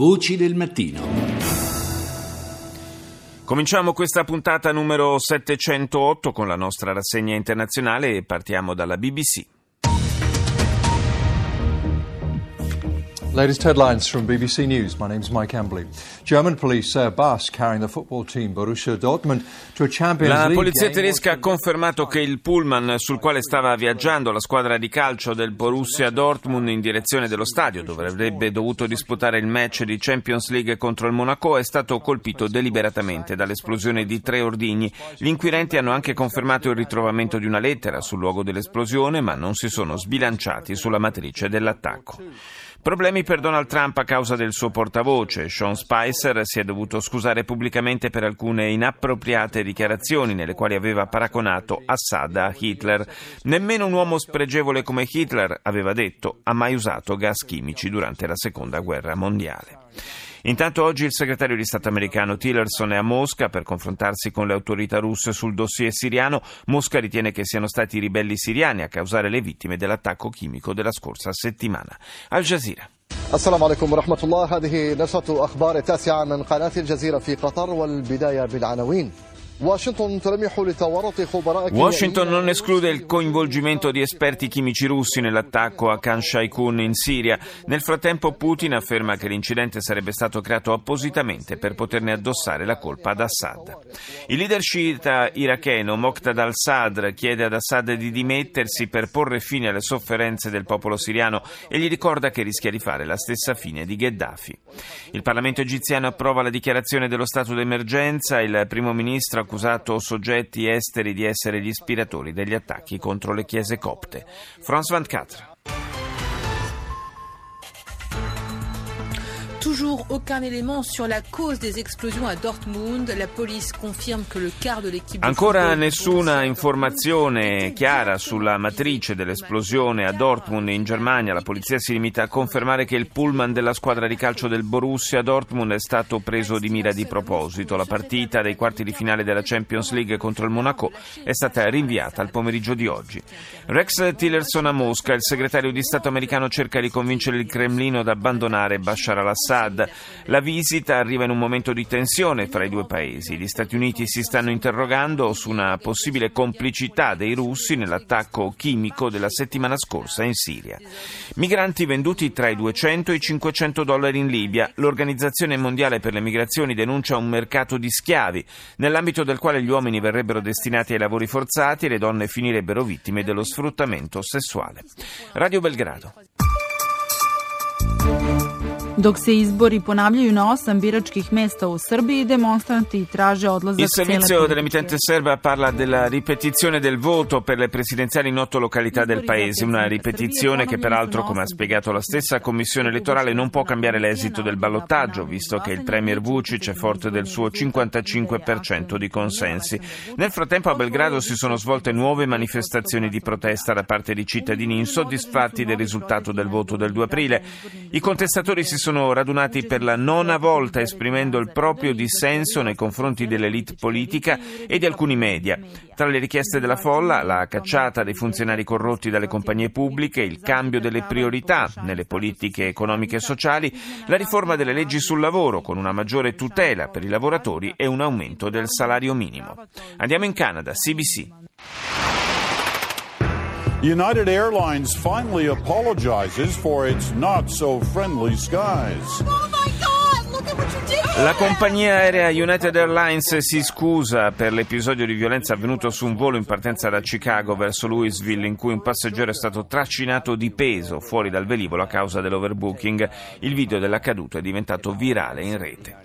Voci del mattino. Cominciamo questa puntata numero 708 con la nostra rassegna internazionale e partiamo dalla BBC. Latest headlines from BBC News. My name is Mike Embley. German police say a bus carrying the football team Borussia Dortmund to a Champions La League polizia game tedesca ha confermato che il pullman sul quale stava viaggiando la squadra di calcio del Borussia Dortmund in direzione dello stadio dove avrebbe dovuto disputare il match di Champions League contro il Monaco è stato colpito deliberatamente dall'esplosione di tre ordigni. Gli inquirenti hanno anche confermato il ritrovamento di una lettera sul luogo dell'esplosione ma non si sono sbilanciati sulla matrice dell'attacco. Problemi per Donald Trump a causa del suo portavoce. Sean Spicer si è dovuto scusare pubblicamente per alcune inappropriate dichiarazioni nelle quali aveva paragonato Assad a Hitler. Nemmeno un uomo spregevole come Hitler, aveva detto, ha mai usato gas chimici durante la seconda guerra mondiale. Intanto oggi il segretario di Stato americano Tillerson è a Mosca per confrontarsi con le autorità russe sul dossier siriano. Mosca ritiene che siano stati i ribelli siriani a causare le vittime dell'attacco chimico della scorsa settimana. Al Jazeera. السلام عليكم ورحمة الله هذه نشرة أخبار التاسعة من قناة الجزيرة في قطر والبداية بالعناوين Washington non esclude il coinvolgimento di esperti chimici russi nell'attacco a Khan Shaikun in Siria. Nel frattempo Putin afferma che l'incidente sarebbe stato creato appositamente per poterne addossare la colpa ad Assad. Il leader sciita iracheno Moqtad al-Sadr chiede ad Assad di dimettersi per porre fine alle sofferenze del popolo siriano e gli ricorda che rischia di fare la stessa fine di Gheddafi. Il Parlamento egiziano approva la dichiarazione dello stato d'emergenza. Il primo ministro accusato soggetti esteri di essere gli ispiratori degli attacchi contro le chiese copte. France 24. Toujours aucun élément sur la cause des explosions à Dortmund. La police confirme que le quart de l'équipe Ancora nessuna informazione chiara sulla matrice dell'esplosione a Dortmund in Germania. La polizia si limita a confermare che il pullman della squadra di calcio del Borussia Dortmund è stato preso di mira di proposito. La partita dei quarti di finale della Champions League contro il Monaco è stata rinviata al pomeriggio di oggi. Rex Tillerson a Mosca, il segretario di Stato americano cerca di convincere il Cremlino ad abbandonare Bashar al-Assad Assad. La visita arriva in un momento di tensione fra i due paesi. Gli Stati Uniti si stanno interrogando su una possibile complicità dei russi nell'attacco chimico della settimana scorsa in Siria. Migranti venduti tra i 200 e i 500 dollari in Libia. L'Organizzazione Mondiale per le Migrazioni denuncia un mercato di schiavi, nell'ambito del quale gli uomini verrebbero destinati ai lavori forzati e le donne finirebbero vittime dello sfruttamento sessuale. Radio Belgrado. Dok se izbori ponavljaju na osam biračkih mesta u Srbiji, demonstranti traže odlazak Il servizio dell'emittente serba parla della ripetizione del voto per le presidenziali in otto località del paese, una ripetizione che peraltro, come ha spiegato la stessa commissione elettorale, non può cambiare l'esito del ballottaggio, visto che il premier Vucic è forte del suo 55% di consensi. Nel frattempo a Belgrado si sono svolte nuove manifestazioni di protesta da parte di cittadini insoddisfatti del risultato del voto del 2 aprile. I contestatori si sono radunati per la nona volta esprimendo il proprio dissenso nei confronti dell'elite politica e di alcuni media. Tra le richieste della folla, la cacciata dei funzionari corrotti dalle compagnie pubbliche, il cambio delle priorità nelle politiche economiche e sociali, la riforma delle leggi sul lavoro con una maggiore tutela per i lavoratori e un aumento del salario minimo. Andiamo in Canada, CBC. United Airlines finally apologizes for its not so friendly skies. Oh La compagnia aerea United Airlines si scusa per l'episodio di violenza avvenuto su un volo in partenza da Chicago verso Louisville in cui un passeggero è stato trascinato di peso fuori dal velivolo a causa dell'overbooking. Il video dell'accaduto è diventato virale in rete.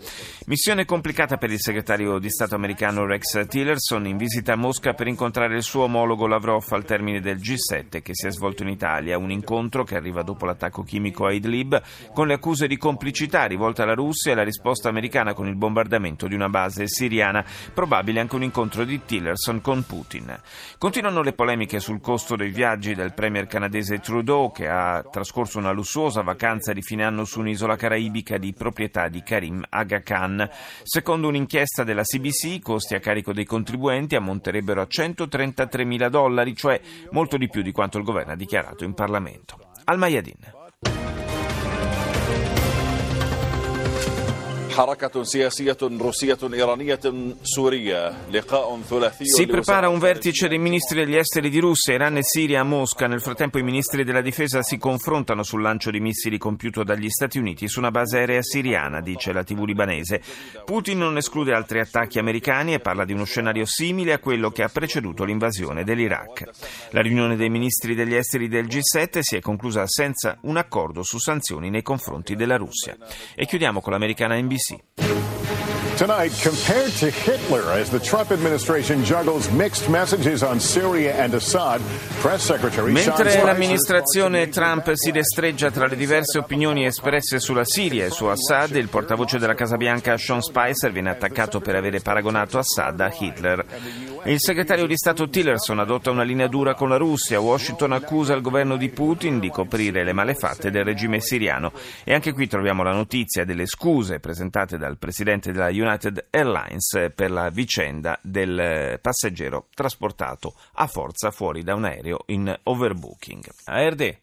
Missione complicata per il segretario di Stato americano Rex Tillerson in visita a Mosca per incontrare il suo omologo Lavrov al termine del G7 che si è svolto in Italia, un incontro che arriva dopo l'attacco chimico a Idlib con le accuse di complicità rivolte alla Russia e la risposta americana con il bombardamento di una base siriana, probabile anche un incontro di Tillerson con Putin. Continuano le polemiche sul costo dei viaggi del premier canadese Trudeau che ha trascorso una lussuosa vacanza di fine anno su un'isola caraibica di proprietà di Karim Aga Khan Secondo un'inchiesta della CBC, i costi a carico dei contribuenti ammonterebbero a 133 mila dollari, cioè molto di più di quanto il governo ha dichiarato in Parlamento. Al Mayadin. حركة سياسية روسية إيرانية سورية لقاء ثلاثي Si prepara un vertice dei ministri degli esteri di Russia, Iran e Siria a Mosca. Nel frattempo i ministri della difesa si confrontano sul lancio di missili compiuto dagli Stati Uniti su una base aerea siriana, dice la TV libanese. Putin non esclude altri attacchi americani e parla di uno scenario simile a quello che ha preceduto l'invasione dell'Iraq. La riunione dei ministri degli esteri del G7 si è conclusa senza un accordo su sanzioni nei confronti della Russia. E chiudiamo con l'americana NBC. Tonight, compared to Hitler, as the Trump administration juggles mixed messages on Syria and Assad, Press Secretary Mentre l'amministrazione Trump si destreggia tra le diverse opinioni espresse sulla Siria e su Assad, il portavoce della Casa Bianca Sean Spicer viene attaccato per avere paragonato Assad a Hitler. Il segretario di Stato Tillerson adotta una linea dura con la Russia. Washington accusa il governo di Putin di coprire le malefatte del regime siriano. E anche qui troviamo la notizia delle scuse presentate dal presidente della United Airlines per la vicenda del passeggero trasportato a forza fuori da un aereo in overbooking. ARD.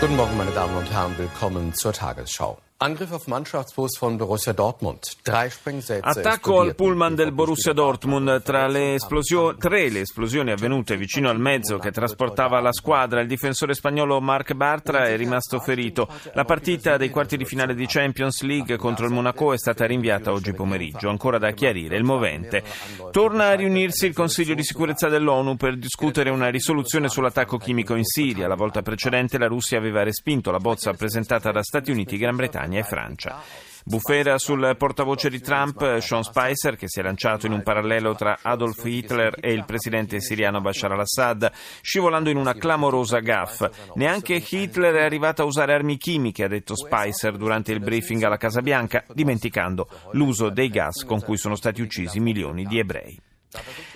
Guten Morgen, meine Damen und Herren. Willkommen zur Tagesschau. Angriff auf Mannschaftsbus von Borussia Dortmund. Drei Sprengsätze Attacco al pullman del Borussia Dortmund. Tra le esplosio- tre le esplosioni avvenute vicino al mezzo che trasportava la squadra, il difensore spagnolo Marc Bartra è rimasto ferito. La partita dei quarti di finale di Champions League contro il Monaco è stata rinviata oggi pomeriggio. Ancora da chiarire il movente. Torna a riunirsi il Consiglio di sicurezza dell'ONU per discutere una risoluzione sull'attacco chimico in Siria. La volta precedente la Russia aveva respinto la bozza presentata da Stati Uniti, Gran Bretagna e Francia. Bufera sul portavoce di Trump, Sean Spicer, che si è lanciato in un parallelo tra Adolf Hitler e il presidente siriano Bashar al-Assad, scivolando in una clamorosa gaffa. Neanche Hitler è arrivato a usare armi chimiche, ha detto Spicer durante il briefing alla Casa Bianca, dimenticando l'uso dei gas con cui sono stati uccisi milioni di ebrei.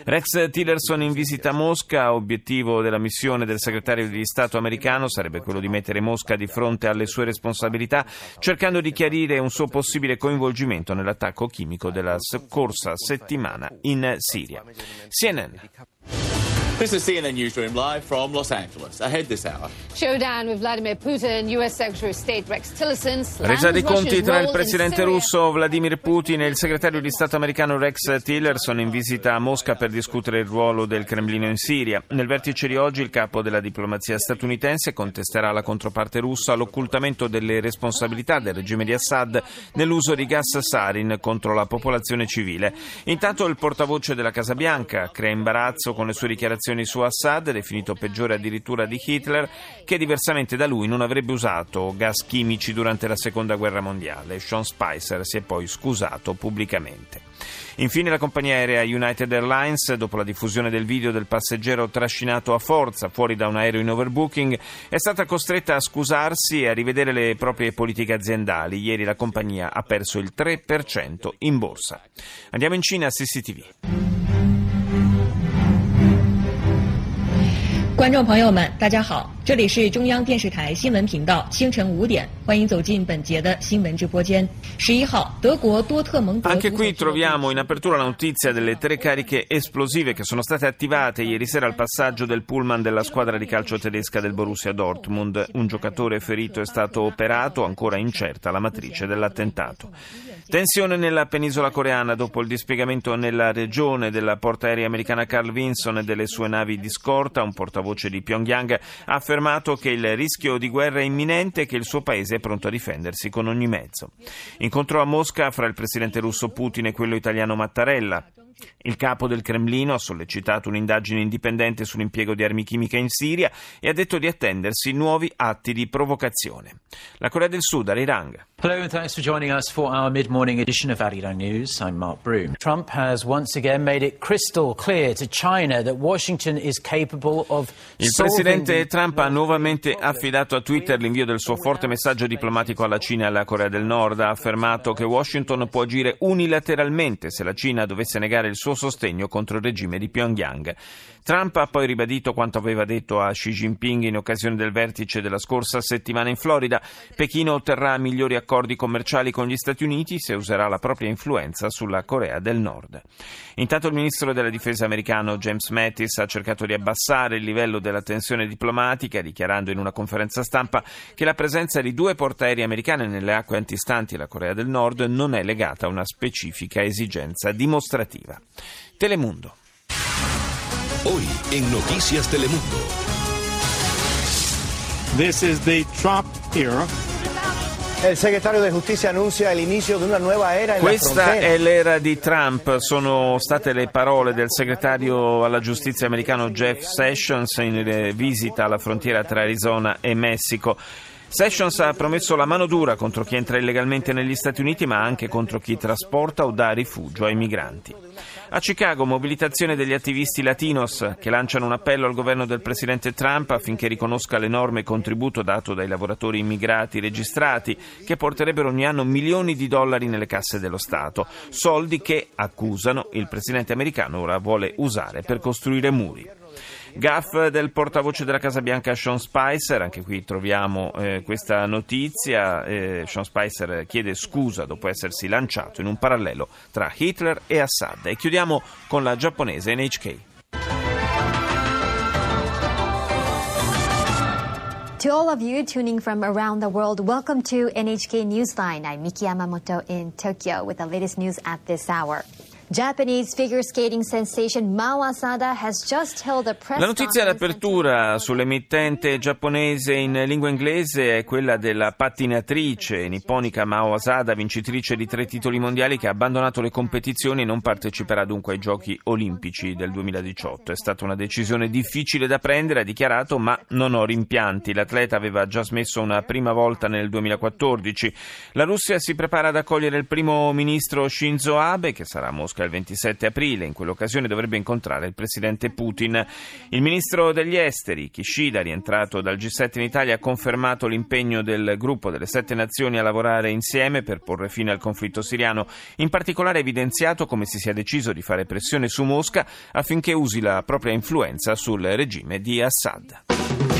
Rex Tillerson in visita a Mosca, obiettivo della missione del segretario di Stato americano sarebbe quello di mettere Mosca di fronte alle sue responsabilità, cercando di chiarire un suo possibile coinvolgimento nell'attacco chimico della scorsa settimana in Siria. CNN. This is CNN Newsroom live from Los Angeles. Ahead this hour. Showdown with Vladimir Putin, US Secretary of State Rex Tillerson. Resa dei conti tra il presidente russo Vladimir Putin e il segretario di Stato americano Rex Tillerson in visita a Mosca per discutere il ruolo del Cremlino in Siria. Nel vertice di oggi il capo della diplomazia statunitense contesterà alla controparte russa l'occultamento delle responsabilità del regime di Assad nell'uso di gas sarin contro la popolazione civile. Intanto il portavoce della Casa Bianca crea imbarazzo con le sue dichiarazioni su Assad, definito peggiore addirittura di Hitler, che diversamente da lui non avrebbe usato gas chimici durante la seconda guerra mondiale. Sean Spicer si è poi scusato pubblicamente. Infine la compagnia aerea United Airlines, dopo la diffusione del video del passeggero trascinato a forza fuori da un aereo in overbooking, è stata costretta a scusarsi e a rivedere le proprie politiche aziendali. Ieri la compagnia ha perso il 3% in borsa. Andiamo in Cina CCTV. 观众朋友们，大家好，这里是中央电视台新闻频道，清晨五点，欢迎走进本节的新闻直播间。十一号，德国多特蒙德。 Anche qui troviamo in apertura la notizia delle tre cariche esplosive che sono state attivate ieri sera al passaggio del pullman della squadra di calcio tedesca del Borussia Dortmund. Un giocatore ferito è stato operato, ancora incerta la matrice dell'attentato. Tensione nella penisola coreana dopo il dispiegamento nella regione della portaerei americana Carl Vinson e delle sue navi di scorta. Un portavoce di Pyongyang ha affermato che il rischio di guerra è imminente e che il suo paese è pronto a difendersi con ogni mezzo. Incontro a Mosca fra il presidente russo Putin e quello italiano Mattarella. Il capo del Cremlino ha sollecitato un'indagine indipendente sull'impiego di armi chimiche in Siria e ha detto di attendersi nuovi atti di provocazione. La Corea del Sud, Arirang. Hello and thanks for joining us for our mid-morning edition of Arirang News. I'm Mark Broom. Trump has once again made it crystal clear to China that Washington is capable of Il presidente Trump ha nuovamente affidato a Twitter l'invio del suo forte messaggio diplomatico alla Cina e alla Corea del Nord. Ha affermato che Washington può agire unilateralmente se la Cina dovesse negare aumentare il suo sostegno contro il regime di Pyongyang. Trump ha poi ribadito quanto aveva detto a Xi Jinping in occasione del vertice della scorsa settimana in Florida. Pechino otterrà migliori accordi commerciali con gli Stati Uniti se userà la propria influenza sulla Corea del Nord. Intanto il ministro della difesa americano James Mattis ha cercato di abbassare il livello della tensione diplomatica, dichiarando in una conferenza stampa che la presenza di due portaerei americane nelle acque antistanti la Corea del Nord non è legata a una specifica esigenza dimostrativa. Telemundo. Hoy en Noticias Telemundo. This is the Trump era. El secretario de Justicia anuncia el inicio de una nueva era en Questa è l'era di Trump, sono state le parole del segretario alla giustizia americano Jeff Sessions in visita alla frontiera tra Arizona e Messico. Sessions ha promesso la mano dura contro chi entra illegalmente negli Stati Uniti, ma anche contro chi trasporta o dà rifugio ai migranti. A Chicago, mobilitazione degli attivisti latinos che lanciano un appello al governo del presidente Trump affinché riconosca l'enorme contributo dato dai lavoratori immigrati registrati che porterebbero ogni anno milioni di dollari nelle casse dello Stato, soldi che, accusano, il presidente americano ora vuole usare per costruire muri. Gaff del portavoce della Casa Bianca Sean Spicer, anche qui troviamo eh, questa notizia, eh, Sean Spicer chiede scusa dopo essersi lanciato in un parallelo tra Hitler e Assad e chiudiamo con la giapponese NHK. To all of you tuning from around the world, welcome to NHK Newsline. I'm Miki Yamamoto in Tokyo with the latest news at this hour. Japanese figure skating sensation Mao Asada has just held a press La notizia d'apertura sull'emittente giapponese in lingua inglese è quella della pattinatrice nipponica Mao Asada, vincitrice di tre titoli mondiali che ha abbandonato le competizioni e non parteciperà dunque ai giochi olimpici del 2018. È stata una decisione difficile da prendere, ha dichiarato, ma non ho rimpianti. L'atleta aveva già smesso una prima volta nel 2014. La Russia si prepara ad accogliere il primo ministro Shinzo Abe, che sarà a Mosca il 27 aprile. In quell'occasione dovrebbe incontrare il presidente Putin. Il ministro degli esteri, Kishida, rientrato dal G7 in Italia, ha confermato l'impegno del gruppo delle sette nazioni a lavorare insieme per porre fine al conflitto siriano. In particolare ha evidenziato come si sia deciso di fare pressione su Mosca affinché usi la propria influenza sul regime di Assad.